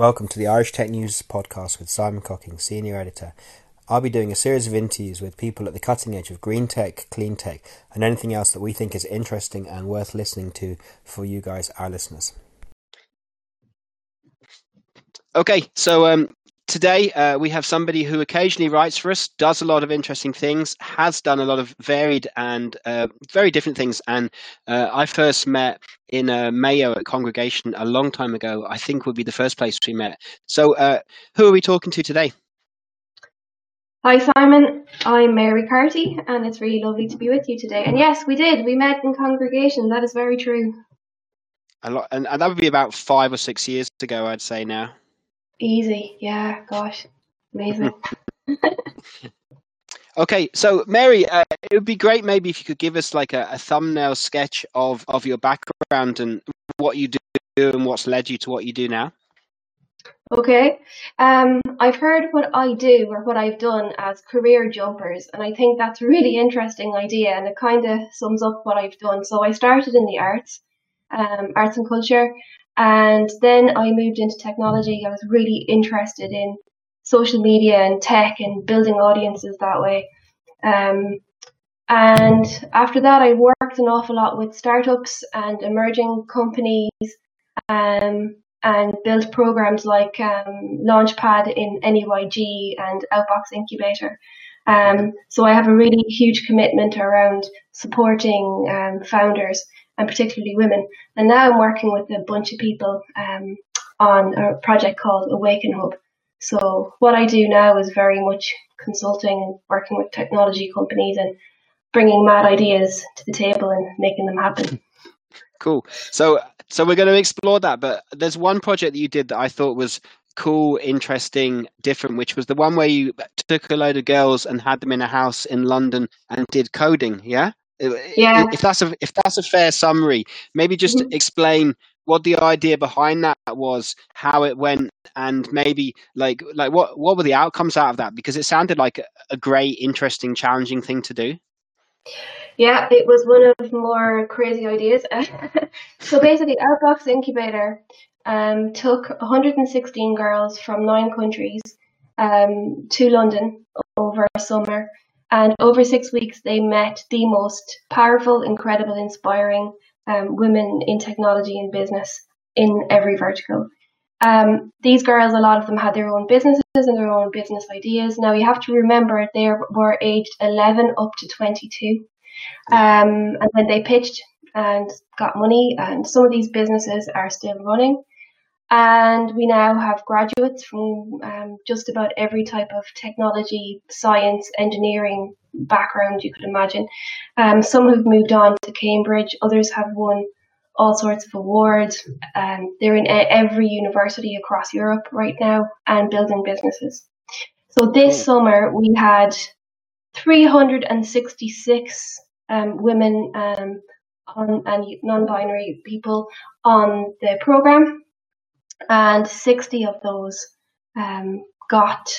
Welcome to the Irish Tech News podcast with Simon Cocking, Senior Editor. I'll be doing a series of interviews with people at the cutting edge of green tech, clean tech, and anything else that we think is interesting and worth listening to for you guys, our listeners. Okay, so um, today uh, we have somebody who occasionally writes for us, does a lot of interesting things, has done a lot of varied and uh, very different things. And uh, I first met in Mayo at Congregation a long time ago. I think would be the first place we met. So, uh, who are we talking to today? Hi, Simon. I'm Mary Carty, and it's really lovely to be with you today. And yes, we did. We met in Congregation. That is very true. A lot, and, and that would be about five or six years ago, I'd say now. Easy. Yeah, gosh. Amazing. okay, so Mary, uh, it would be great maybe if you could give us like a, a, thumbnail sketch of, of your background and what you do and what's led you to what you do now. Okay. Um, I've heard what I do or what I've done as career jumpers, and I think that's a really interesting idea and it kind of sums up what I've done. So I started in the arts, um, arts and culture, and then I moved into technology. I was really interested in social media and tech and building audiences that way. Um, and after that, I worked an awful lot with startups and emerging companies um, and built programs like um, Launchpad in NUIG and Outbox Incubator. Um, so I have a really huge commitment around supporting um, founders and particularly women. And now I'm working with a bunch of people um, on a project called Awaken Hub. So what I do now is very much consulting and working with technology companies and bringing mad ideas to the table and making them happen. Cool. So so we're going to explore that, but there's one project that you did that I thought was cool, interesting, different, which was the one where you took a load of girls and had them in a house in London and did coding. Yeah. Yeah. If that's a if that's a fair summary, maybe just mm-hmm. explain what the idea behind that was, how it went, and maybe like like what what were the outcomes out of that? Because it sounded like a great, interesting, challenging thing to do. Yeah, it was one of more crazy ideas. so basically, Outbox Incubator um, took 116 girls from nine countries um, to London over summer and over six weeks, they met the most powerful, incredible, inspiring um, women in technology and business in every vertical. Um, these girls, a lot of them had their own businesses and their own business ideas. Now, you have to remember they were aged 11 up to 22. Um, and then they pitched and got money, and some of these businesses are still running. And we now have graduates from um, just about every type of technology, science, engineering background you could imagine. Um, some have moved on to Cambridge, others have won all sorts of awards. Um, they're in every university across Europe right now and building businesses. So this summer we had 366 um, women um, on, and non-binary people on the program and 60 of those um, got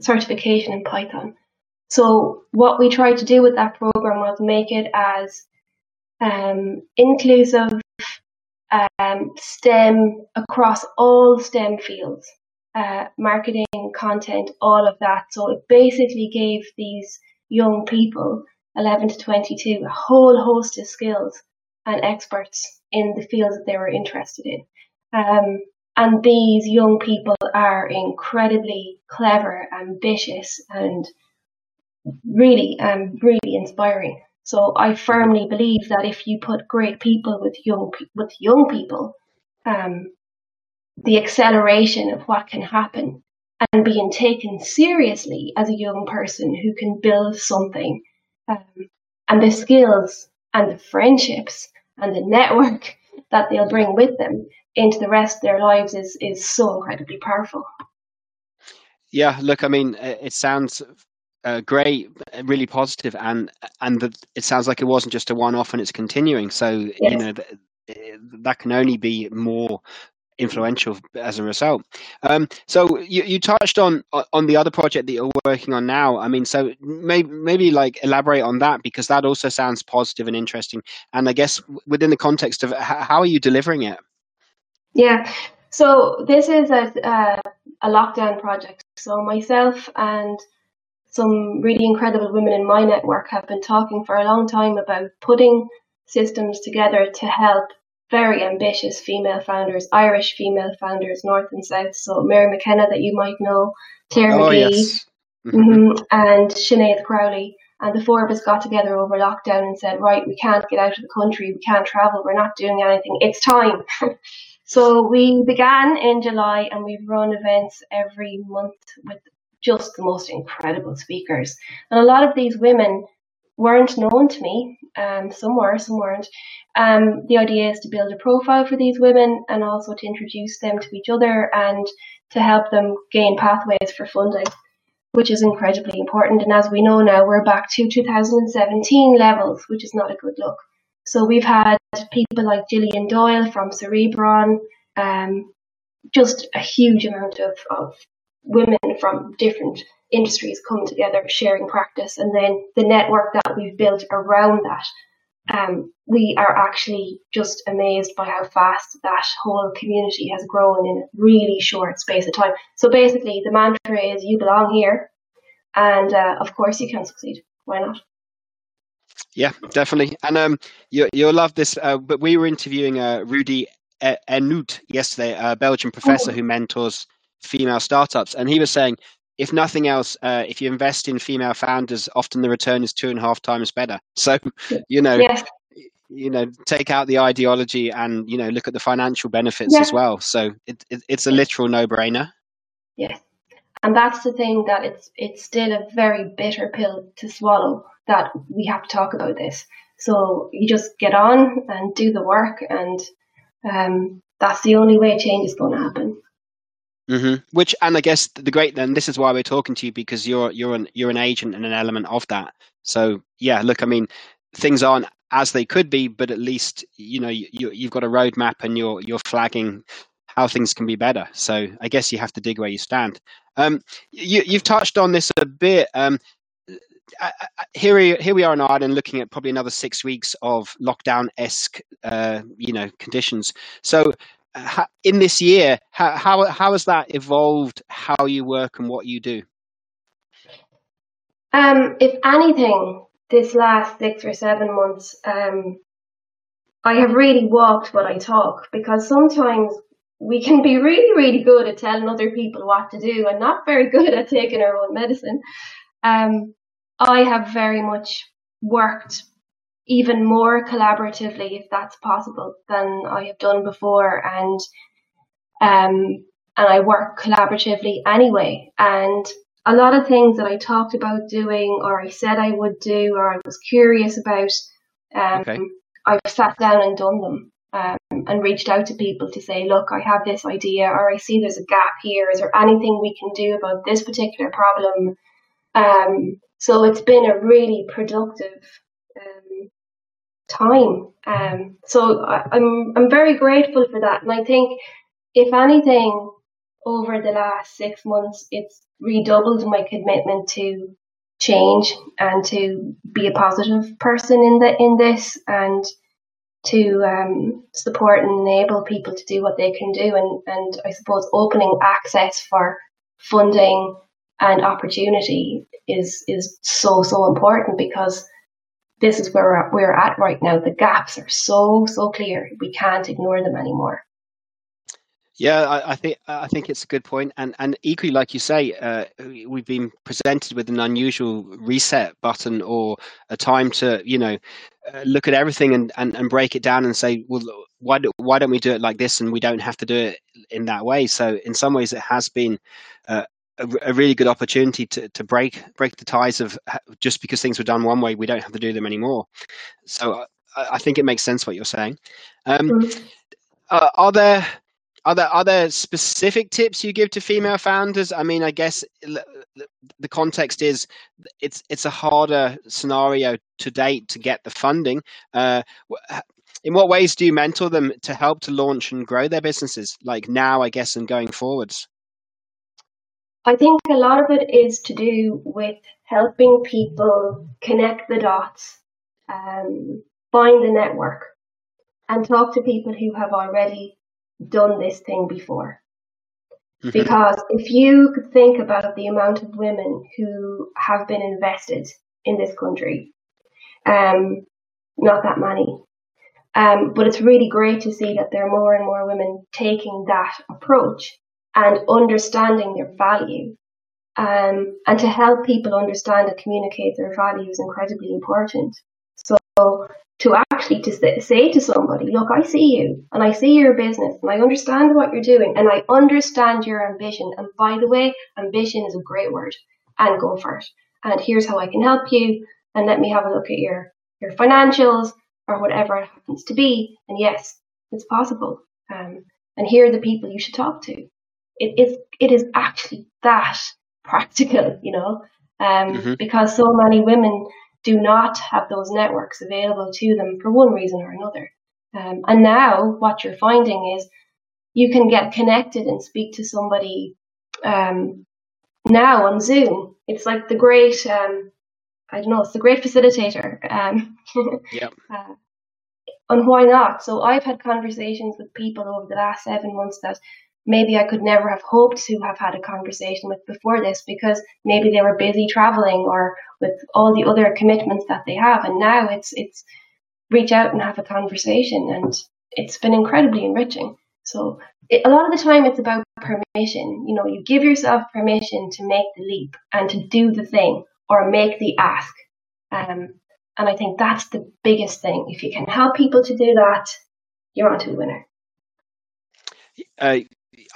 certification in Python. So what we tried to do with that program was make it as um, inclusive, um, STEM across all STEM fields, uh, marketing, content, all of that. So it basically gave these young people, 11 to 22, a whole host of skills and experts in the fields that they were interested in. Um, and these young people are incredibly clever, ambitious, and really, um, really inspiring. So I firmly believe that if you put great people with young with young people, um, the acceleration of what can happen and being taken seriously as a young person who can build something, um, and the skills and the friendships and the network that they'll bring with them into the rest of their lives is is so incredibly powerful. Yeah, look, I mean, it sounds uh, great, really positive, and and the, it sounds like it wasn't just a one-off, and it's continuing. So yes. you know th- that can only be more influential as a result. Um, so you, you touched on on the other project that you're working on now. I mean, so maybe maybe like elaborate on that because that also sounds positive and interesting. And I guess within the context of how are you delivering it? Yeah. So this is a, a, a lockdown project. So myself and some really incredible women in my network have been talking for a long time about putting systems together to help very ambitious female founders, Irish female founders, north and south. So Mary McKenna, that you might know, Claire oh, McGee, yes. mm-hmm, and Sinead Crowley. And the four of us got together over lockdown and said, right, we can't get out of the country, we can't travel, we're not doing anything, it's time. so we began in July and we've run events every month with just the most incredible speakers. And a lot of these women weren't known to me. Um, some were, some weren't. Um, the idea is to build a profile for these women and also to introduce them to each other and to help them gain pathways for funding, which is incredibly important. And as we know now, we're back to 2017 levels, which is not a good look. So we've had people like Gillian Doyle from Cerebreon, um, just a huge amount of, of women from different industries come together, sharing practice, and then the network that we've built around that. Um, we are actually just amazed by how fast that whole community has grown in a really short space of time. So basically, the mantra is you belong here, and uh, of course, you can succeed. Why not? Yeah, definitely. And um, you you'll love this. Uh, but we were interviewing uh, Rudy Aernoudt yesterday, a Belgian professor oh. who mentors female startups, and he was saying if nothing else, uh, if you invest in female founders, often the return is two and a half times better. So, you know, yes. you know, take out the ideology and you know look at the financial benefits as well. So it, it, it's a literal no-brainer. Yes, and that's the thing that it's it's still a very bitter pill to swallow that we have to talk about this. So you just get on and do the work, and um, that's the only way change is going to happen. Mm-hmm. Which, and I guess the great then this is why we're talking to you because you're you're an you're an agent and an element of that. So yeah, look, I mean, things aren't as they could be, but at least you know you you've got a roadmap and you're you're flagging how things can be better. So I guess you have to dig where you stand. Um, you you've touched on this a bit. Um, here we here we are in Ireland, looking at probably another six weeks of lockdown esque, uh, you know, conditions. So in this year, how, how, how has that evolved how you work and what you do? Um, if anything, this last six or seven months, um, I have really walked what I talk because sometimes we can be really, really good at telling other people what to do and not very good at taking our own medicine. Um, I have very much worked even more collaboratively, if that's possible, than I have done before. And um, and I work collaboratively anyway. And a lot of things that I talked about doing, or I said I would do, or I was curious about, um, okay. I've sat down and done them. Um, and reached out to people to say, look, I have this idea, or I see there's a gap here. Is there anything we can do about this particular problem? Um, so it's been a really productive um, time. Um, so I, I'm I'm very grateful for that, and I think if anything, over the last six months, it's redoubled my commitment to change and to be a positive person in the in this and to um, support and enable people to do what they can do and, and I suppose opening access for funding and opportunity is is so so important because this is where we're, we're at right now. The gaps are so, so clear. We can't ignore them anymore. Yeah, I, I, think I think it's a good point, and and equally, like you say, uh, we've been presented with an unusual reset button or a time to you know uh, look at everything and, and and break it down and say, well, why do, why don't we do it like this, and we don't have to do it in that way. So in some ways, it has been uh, a, a, really good opportunity to, to break break the ties of just because things were done one way, we don't have to do them anymore. So I, I think it makes sense what you're saying. Um, mm-hmm. uh, are there are there are there specific tips you give to female founders? I mean, I guess the context is it's it's a harder scenario to date to get the funding. Uh, in what ways do you mentor them to help to launch and grow their businesses? Like now, I guess, and going forwards. I think a lot of it is to do with helping people connect the dots, um, find the network, and talk to people who have already done this thing before. Mm-hmm. Because if you could think about the amount of women who have been invested in this country, um, not that many. Um, but it's really great to see that there are more and more women taking that approach and understanding their value. Um, and to help people understand and communicate their value is incredibly important. So to actually to say to somebody, look, I see you and I see your business and I understand what you're doing and I understand your ambition. And by the way, ambition is a great word and go for it. And here's how I can help you. And let me have a look at your, your financials or whatever it happens to be. And yes, it's possible. Um, and here are the people you should talk to. It is, it is actually that practical, you know, um, mm-hmm. because so many women do not have those networks available to them for one reason or another. Um, and now what you're finding is you can get connected and speak to somebody um, now on Zoom. It's like the great, um, I don't know, it's the great facilitator. Um, yep. Uh, and why not? So I've had conversations with people over the last seven months that maybe I could never have hoped to have had a conversation with before this because maybe they were busy traveling or with all the other commitments that they have. And now it's, it's reach out and have a conversation. And it's been incredibly enriching. So it, a lot of the time it's about permission. You know, you give yourself permission to make the leap and to do the thing or make the ask. Um, and I think that's the biggest thing. If you can help people to do that, you're on to a winner. Uh,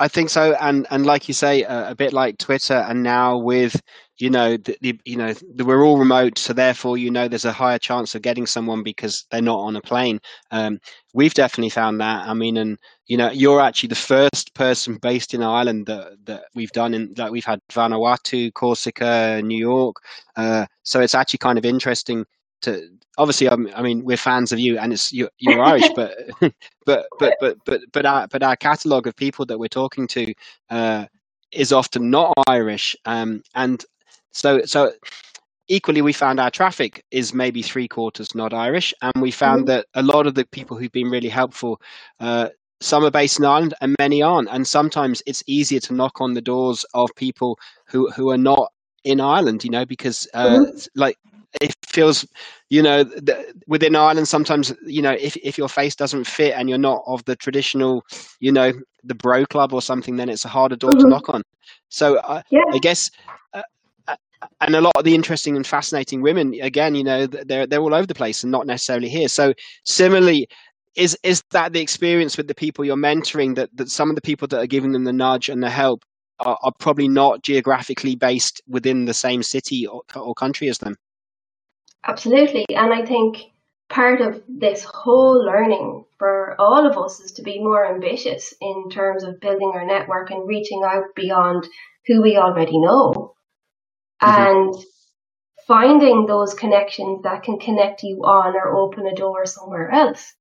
I think so, and and like you say, uh, a bit like Twitter, and now with you know the, the, you know the, we're all remote, so therefore you know there's a higher chance of getting someone because they're not on a plane. Um, we've definitely found that. I mean, and you know you're actually the first person based in Ireland that that we've done in like we've had Vanuatu, Corsica, New York. Uh, so it's actually kind of interesting to obviously um, I mean we're fans of you and it's you're, you're Irish but but but but but but our but our catalogue of people that we're talking to uh, is often not Irish um, and so so equally we found our traffic is maybe three quarters not Irish and we found mm-hmm. that a lot of the people who've been really helpful uh, some are based in Ireland and many aren't and sometimes it's easier to knock on the doors of people who who are not in Ireland, you know, because uh, mm-hmm. like it feels you know within ireland sometimes you know if, if your face doesn't fit and you're not of the traditional you know the bro club or something then it's a harder door mm-hmm. to knock on so uh, yeah. i guess uh, uh, and a lot of the interesting and fascinating women again you know they're they're all over the place and not necessarily here so similarly is is that the experience with the people you're mentoring that that some of the people that are giving them the nudge and the help are, are probably not geographically based within the same city or, or country as them Absolutely. And I think part of this whole learning for all of us is to be more ambitious in terms of building our network and reaching out beyond who we already know. Mm-hmm. And finding those connections that can connect you on or open a door somewhere else.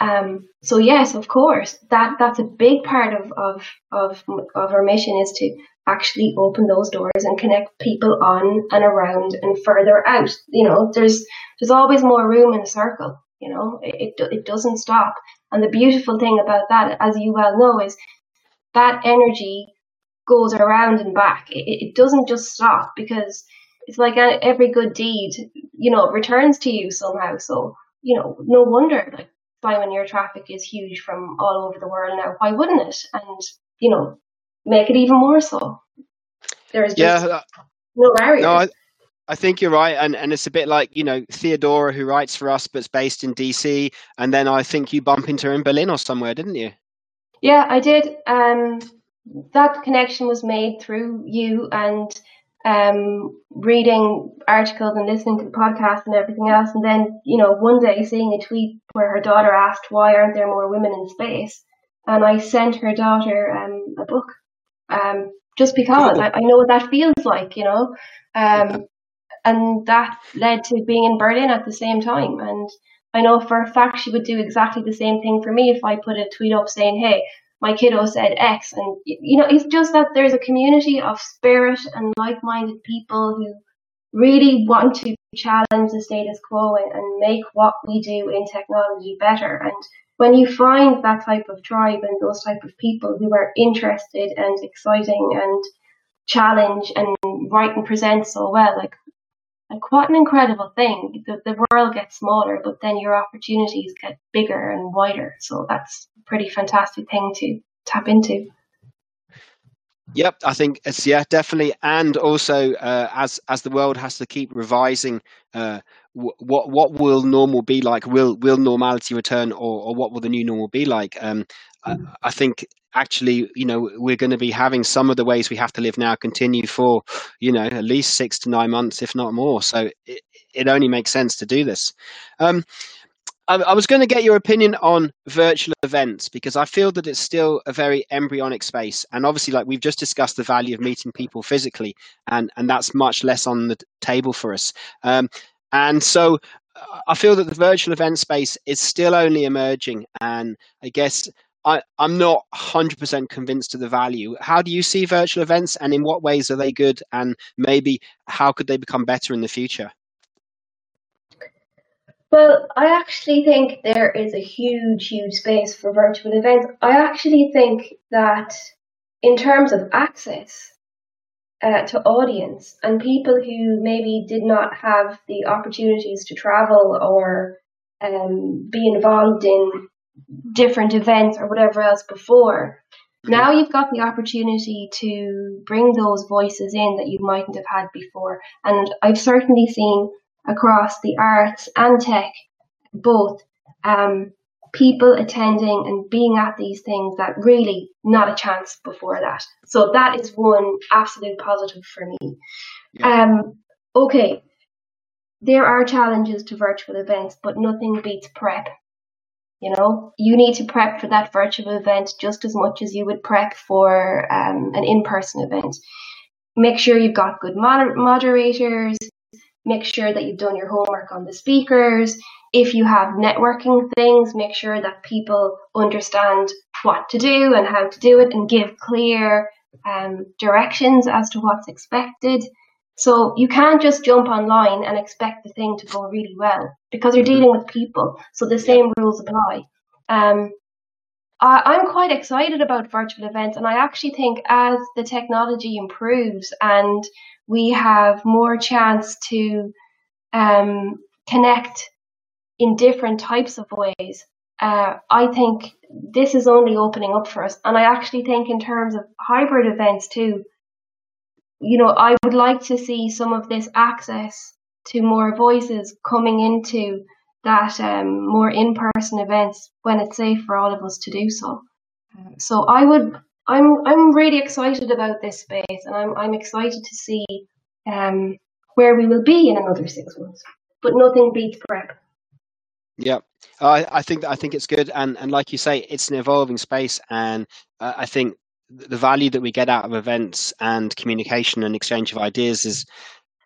Um, so yes, of course, that, that's a big part of, of, of, of our mission is to actually open those doors and connect people on and around and further out. You know, there's there's always more room in a circle. You know, it it, doesn't stop. And the beautiful thing about that, as you well know, is that energy goes around and back. It, it doesn't just stop because it's like every good deed, you know, returns to you somehow. So, you know, no wonder like Simon, your traffic is huge from all over the world now. Why wouldn't it? And, you know, make it even more so. There's yeah, uh, no barriers. No, I, I think you're right, and and it's a bit like you know Theodora who writes for us, but's based in DC, and then I think you bump into her in Berlin or somewhere, didn't you? Yeah, I did. Um, that connection was made through you and um, reading articles and listening to the podcast and everything else, and then you know one day seeing a tweet where her daughter asked, "Why aren't there more women in space?" and I sent her daughter um, a book um, just because cool. I, I, know what that feels like, you know. Um, and that led to being in Berlin at the same time. And I know for a fact she would do exactly the same thing for me if I put a tweet up saying, hey, my kiddo said X. And, you know, it's just that there's a community of spirit and like minded people who really want to challenge the status quo and, and make what we do in technology better. And when you find that type of tribe and those type of people who are interested and exciting and challenge and write and present so well, like like what an incredible thing. The, the world gets smaller, but then your opportunities get bigger and wider. So that's a pretty fantastic thing to tap into. Yep, I think it's yeah, definitely, and also uh, as as the world has to keep revising, uh, what what will normal be like? Will will normality return, or, or what will the new normal be like? Um, I, I think actually, you know, we're going to be having some of the ways we have to live now continue for, you know, at least six to nine months, if not more. So it, it only makes sense to do this. Um, I, was going to get your opinion on virtual events because I feel that it's still a very embryonic space, and obviously, like we've just discussed, the value of meeting people physically, and and that's much less on the table for us. Um, and so, I feel that the virtual event space is still only emerging, and I guess I, I'm not 100% convinced of the value. How do you see virtual events, and in what ways are they good, and maybe how could they become better in the future? Well, I actually think there is a huge, huge space for virtual events. I actually think that in terms of access uh, to audience and people who maybe did not have the opportunities to travel or um, be involved in different events or whatever else before, mm-hmm. now you've got the opportunity to bring those voices in that you mightn't have had before. And I've certainly seen across the arts and tech, both um, people attending and being at these things that really not a chance before that. So that is one absolute positive for me. Yeah. Um, okay, there are challenges to virtual events, but nothing beats prep. You know, you need to prep for that virtual event just as much as you would prep for um, an in-person event. Make sure you've got good moder- moderators, make sure that you've done your homework on the speakers. If you have networking things, make sure that people understand what to do and how to do it and give clear um, directions as to what's expected. So you can't just jump online and expect the thing to go really well because you're dealing with people. So the same rules apply. Um, I, am quite excited about virtual events, and I actually think as the technology improves and we have more chance to um, connect in different types of ways. Uh, I think this is only opening up for us. And I actually think, in terms of hybrid events, too, you know, I would like to see some of this access to more voices coming into that um, more in person events when it's safe for all of us to do so. Uh, so I would I'm I'm really excited about this space, and I'm I'm excited to see um, where we will be in another six months. But nothing beats prep. Yeah, I, I think I think it's good, and and like you say, it's an evolving space, and uh, I think the value that we get out of events and communication and exchange of ideas is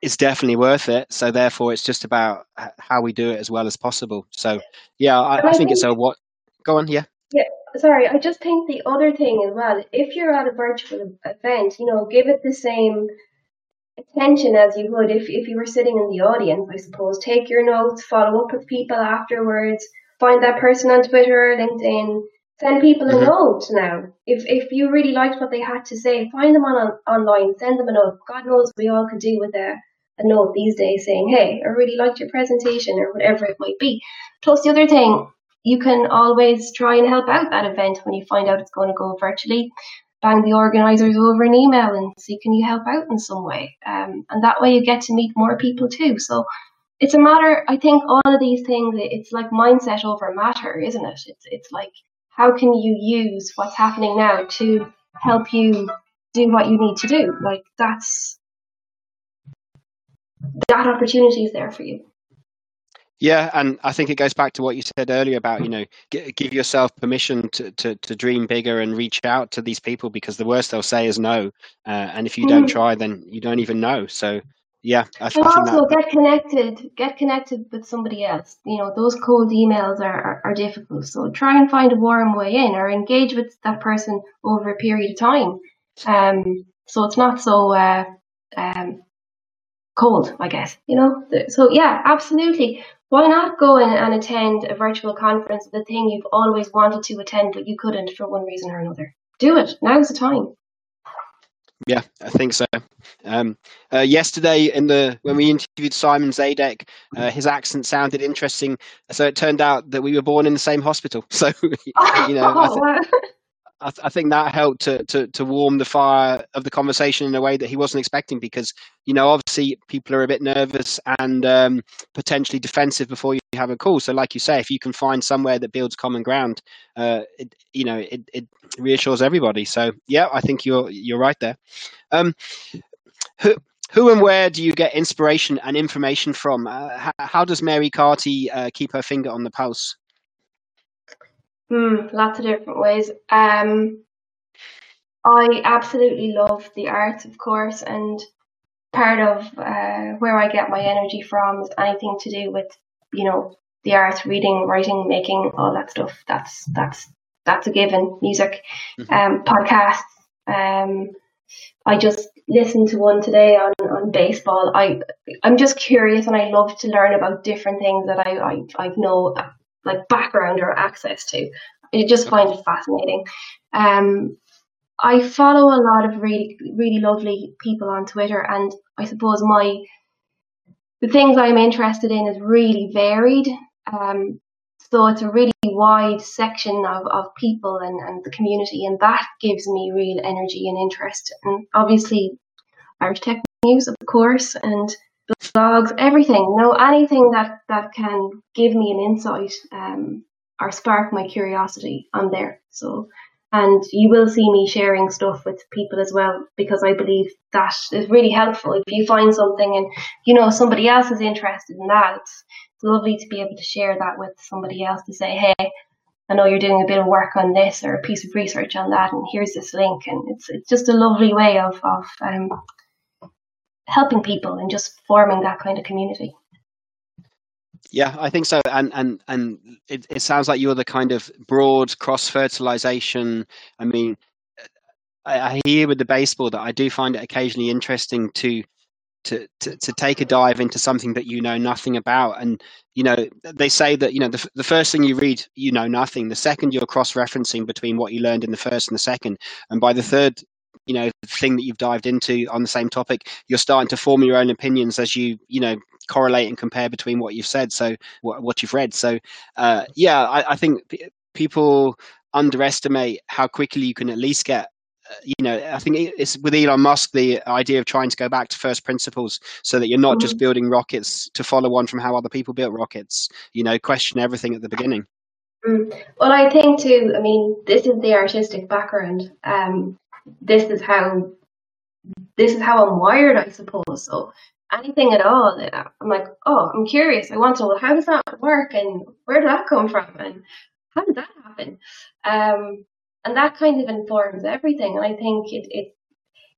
is definitely worth it. So therefore, it's just about how we do it as well as possible. So yeah, I, I, I think, think it's a what. Go on, yeah. Yeah, sorry. I just think the other thing as well, if you're at a virtual event, you know, give it the same attention as you would if, if you were sitting in the audience, I suppose. Take your notes, follow up with people afterwards, find that person on Twitter or LinkedIn, send people a mm-hmm. note now. If if you really liked what they had to say, find them on, on online, send them a note. God knows we all could do with a, a note these days saying, Hey, I really liked your presentation or whatever it might be. Plus the other thing, you can always try and help out that event when you find out it's going to go virtually. Bang the organisers over an email and see can you help out in some way. Um, and that way you get to meet more people too. So it's a matter. I think all of these things. It's like mindset over matter, isn't it? It's it's like how can you use what's happening now to help you do what you need to do? Like that's that opportunity is there for you. Yeah, and I think it goes back to what you said earlier about you know give yourself permission to, to, to dream bigger and reach out to these people because the worst they'll say is no, uh, and if you don't mm-hmm. try, then you don't even know. So yeah, I, and I also that... get connected, get connected with somebody else. You know, those cold emails are, are, are difficult, so try and find a warm way in or engage with that person over a period of time. Um, so it's not so uh, um, cold, I guess. You know, so yeah, absolutely why not go in and attend a virtual conference, the thing you've always wanted to attend but you couldn't for one reason or another? Do it. Now's the time. Yeah, I think so. Um, uh, yesterday, in the when we interviewed Simon Zadek, uh, his accent sounded interesting. So it turned out that we were born in the same hospital. So you know, I, th- I, th- I, think that helped to, to to warm the fire of the conversation in a way that he wasn't expecting. Because you know, obviously, people are a bit nervous and um, potentially defensive before you have a call. So, like you say, if you can find somewhere that builds common ground, uh, it, you know, it, it reassures everybody. So, yeah, I think you're you're right there. Um, who, who and where do you get inspiration and information from? Uh, how, how, does Mary Carty uh, keep her finger on the pulse? Mm, lots of different ways. Um, I absolutely love the arts, of course, and part of uh, where I get my energy from is anything to do with, you know, the arts, reading, writing, making, all that stuff. That's that's that's a given. Music, mm-hmm. um, podcasts. Um, I just listened to one today on, on baseball. I I'm just curious and I love to learn about different things that I I I've no like background or access to. I just find it fascinating. Um, I follow a lot of really really lovely people on Twitter, and I suppose my the things I'm interested in is really varied. Um, so it's a really wide section of, of people and, and the community, and that gives me real energy and interest. And obviously, Irish Tech News, of course, and blogs, everything. You know, anything that, that can give me an insight um, or spark my curiosity, I'm there. So, and you will see me sharing stuff with people as well because I believe that is really helpful. If you find something and you know somebody else is interested in that, it's lovely to be able to share that with somebody else to say, hey, I know you're doing a bit of work on this or a piece of research on that, and here's this link. And it's it's just a lovely way of of um, helping people and just forming that kind of community. Yeah, I think so, and and and it, it sounds like you're the kind of broad cross fertilization. I mean, I, I hear with the baseball that I do find it occasionally interesting to to, to, to take a dive into something that you know nothing about. And, you know, they say that, you know, the, the first thing you read, you know nothing. The second you're cross referencing between what you learned in the first and the second. And by the third, you know, the thing that you've dived into on the same topic, you're starting to form your own opinions as you, you know, correlate and compare between what you've said. So what, what you've read. So, uh, yeah, I, I think p- people underestimate how quickly you can at least get you know, I think it's with Elon Musk the idea of trying to go back to first principles, so that you're not mm-hmm. just building rockets to follow on from how other people built rockets. You know, question everything at the beginning. Mm. Well, I think too. I mean, this is the artistic background. Um, this is how this is how I'm wired, I suppose. So anything at all, I'm like, oh, I'm curious. I want to know how does that work and where did that come from and how did that happen? Um, and that kind of informs everything. And I think it, it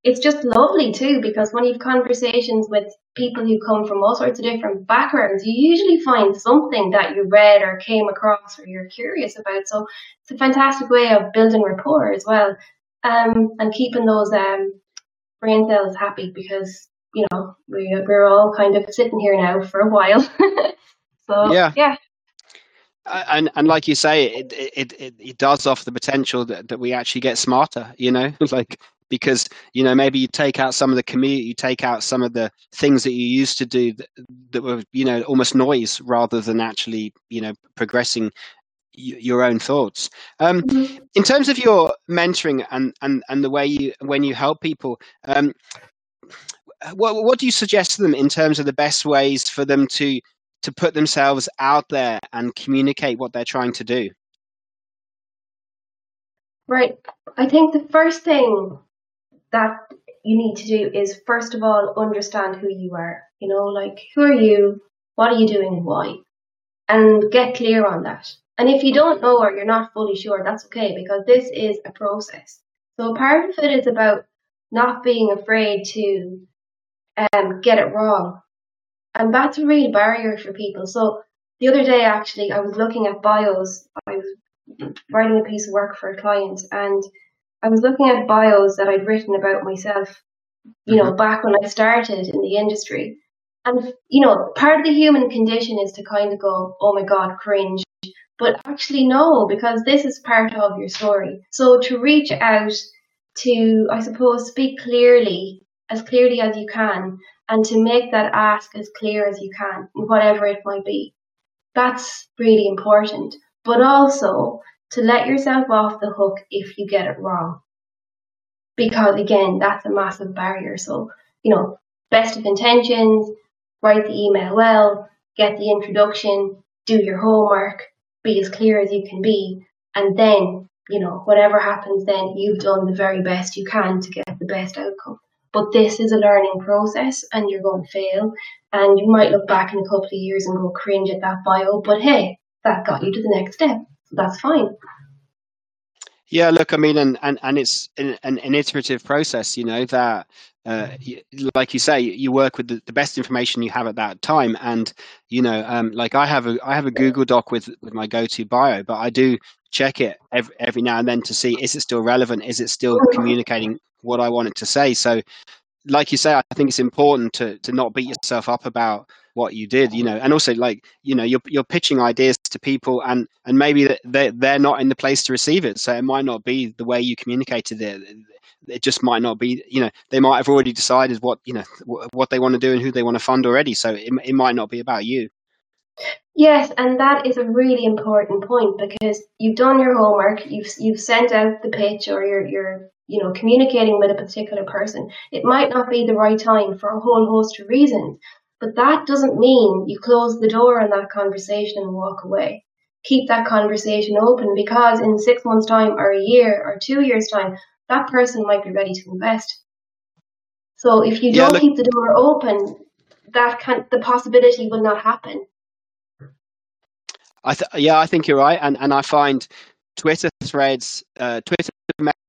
it's just lovely too because when you've conversations with people who come from all sorts of different backgrounds, you usually find something that you read or came across or you're curious about. So it's a fantastic way of building rapport as well, um, and keeping those um, brain cells happy because you know we, we're all kind of sitting here now for a while. so yeah, yeah, and and like you say, it it it, it does offer the potential that, that we actually get smarter. You know, like because you know maybe you take out some of the commute, you take out some of the things that you used to do that, that were you know almost noise rather than actually you know progressing your own thoughts. Um, mm-hmm. In terms of your mentoring and, and, and the way you when you help people, um, what what do you suggest to them in terms of the best ways for them to to put themselves out there and communicate what they're trying to do? Right. I think the first thing that you need to do is first of all understand who you are. You know, like who are you? What are you doing and why? And get clear on that. And if you don't know or you're not fully sure, that's okay because this is a process. So part of it is about not being afraid to um, get it wrong and that's a real barrier for people. So the other day, actually, I was looking at bios. I was writing a piece of work for a client, and I was looking at bios that I'd written about myself. You know, mm-hmm. back when I started in the industry, and you know, part of the human condition is to kind of go, oh my god, cringe. But actually, no, because this is part of your story. So to reach out to, I suppose, speak clearly, as clearly as you can, and to make that ask as clear as you can, whatever it might be. That's really important. But also to let yourself off the hook if you get it wrong. Because again, that's a massive barrier. So, you know, best of intentions, write the email well, get the introduction, do your homework, be as clear as you can be, and then, you know, whatever happens then, you've done the very best you can to get the best outcome. But this is a learning process and you're going to fail. And you might look back in a couple of years and go cringe at that bio, but hey, that got you to the next step. That's fine. Yeah, look, I mean, and and, and it's an, an, iterative process, you know, that uh, like you say, you work with the, the, best information you have at that time. And you know, um, like I have a I have a Google Doc with with my go to bio, but I do check it every, every now and then to see is it still relevant? Is it still communicating what I want it to say? So, like you say, I think it's important to to not beat yourself up about what you did you know and also like you know you're, you're pitching ideas to people and and maybe they they're not in the place to receive it. So it might not be the way you communicated it. It just might not be you know they might have already decided what you know what they want to do and who they want to fund already. So it, it might not be about you yes and that is a really important point because you've done your homework you've you've sent out the pitch or you're you're you know communicating with a particular person it might not be the right time for a whole host of reasons but that doesn't mean you close the door on that conversation and walk away keep that conversation open because in six months time or a year or two years time that person might be ready to invest. So if you don't look, keep the door open, that can the possibility will not happen. I th- yeah, I think you're right, and and I find Twitter threads, uh, Twitter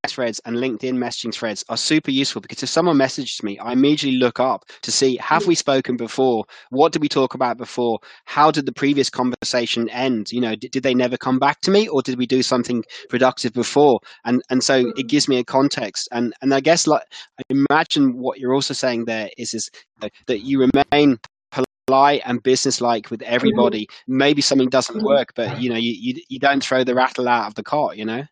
threads and LinkedIn messaging threads are super useful because if someone messages me, I immediately look up to see have we spoken before? What did we talk about before? How did the previous conversation end? You know, did, did they never come back to me or did we do something productive before? And and so it mm-hmm. gives me a context. And and I guess like I imagine what you're also saying there is is that you remain polite and businesslike with everybody. Mm-hmm. Maybe something doesn't mm-hmm. work, but you know, you, you you don't throw the rattle out of the cart, you know?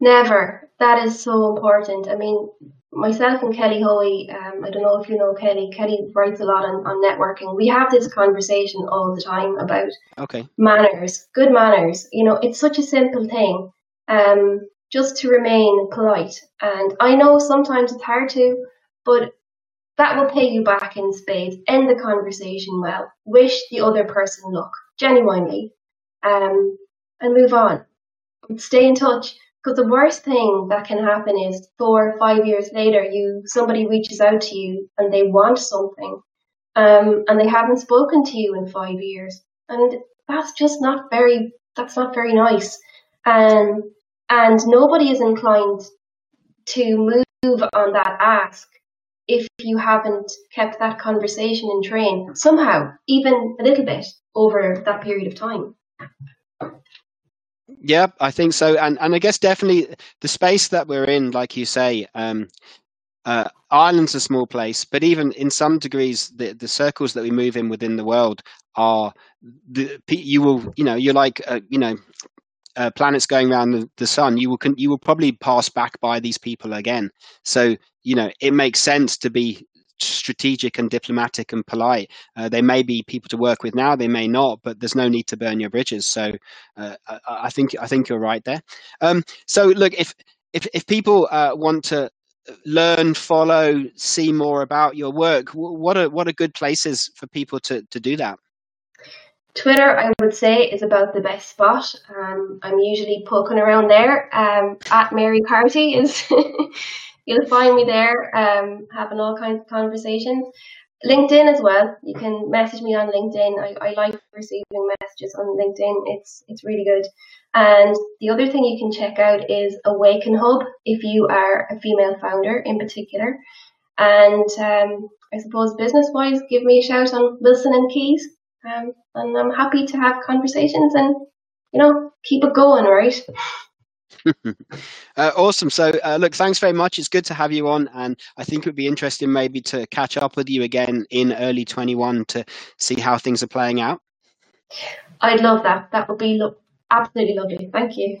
Never. That is so important. I mean, myself and Kelly Hoey, um, I don't know if you know Kelly. Kelly writes a lot on, on networking. We have this conversation all the time about okay. manners, good manners. You know, it's such a simple thing. Um, just to remain polite. And I know sometimes it's hard to, but that will pay you back in spades. End the conversation well. Wish the other person luck, genuinely, um, and move on. Stay in touch. Because the worst thing that can happen is four or five years later, you somebody reaches out to you and they want something, um, and they haven't spoken to you in five years, and that's just not very that's not very nice, um, and nobody is inclined to move on that ask if you haven't kept that conversation in train somehow, even a little bit over that period of time. Yeah, I think so, and and I guess definitely the space that we're in, like you say, um, uh, Ireland's a small place, but even in some degrees, the the circles that we move in within the world are the you will you know you're like uh, you know uh, planets going around the, the, sun, you will you will probably pass back by these people again. So you know it makes sense to be strategic and diplomatic and polite. Uh, they may be people to work with now, they may not, but there's no need to burn your bridges. So uh, I, I, think I think you're right there. Um, so look, if if if people uh, want to learn, follow, see more about your work, what are what are good places for people to to do that? Twitter, I would say, is about the best spot. Um, I'm usually poking around there. Um, at Mary Carty is you'll find me there, um, having all kinds of conversations. LinkedIn as well. You can message me on LinkedIn. I, I like receiving messages on LinkedIn. It's it's really good. And the other thing you can check out is Awaken Hub if you are a female founder in particular. And um, I suppose business wise, give me a shout on Wilson and Keys. Um, and I'm happy to have conversations and you know keep it going, right? uh, awesome. So, uh, look, thanks very much. It's good to have you on, and I think it would be interesting maybe to catch up with you again in early 21 to see how things are playing out. I'd love that. That would be lo- absolutely lovely. Thank you.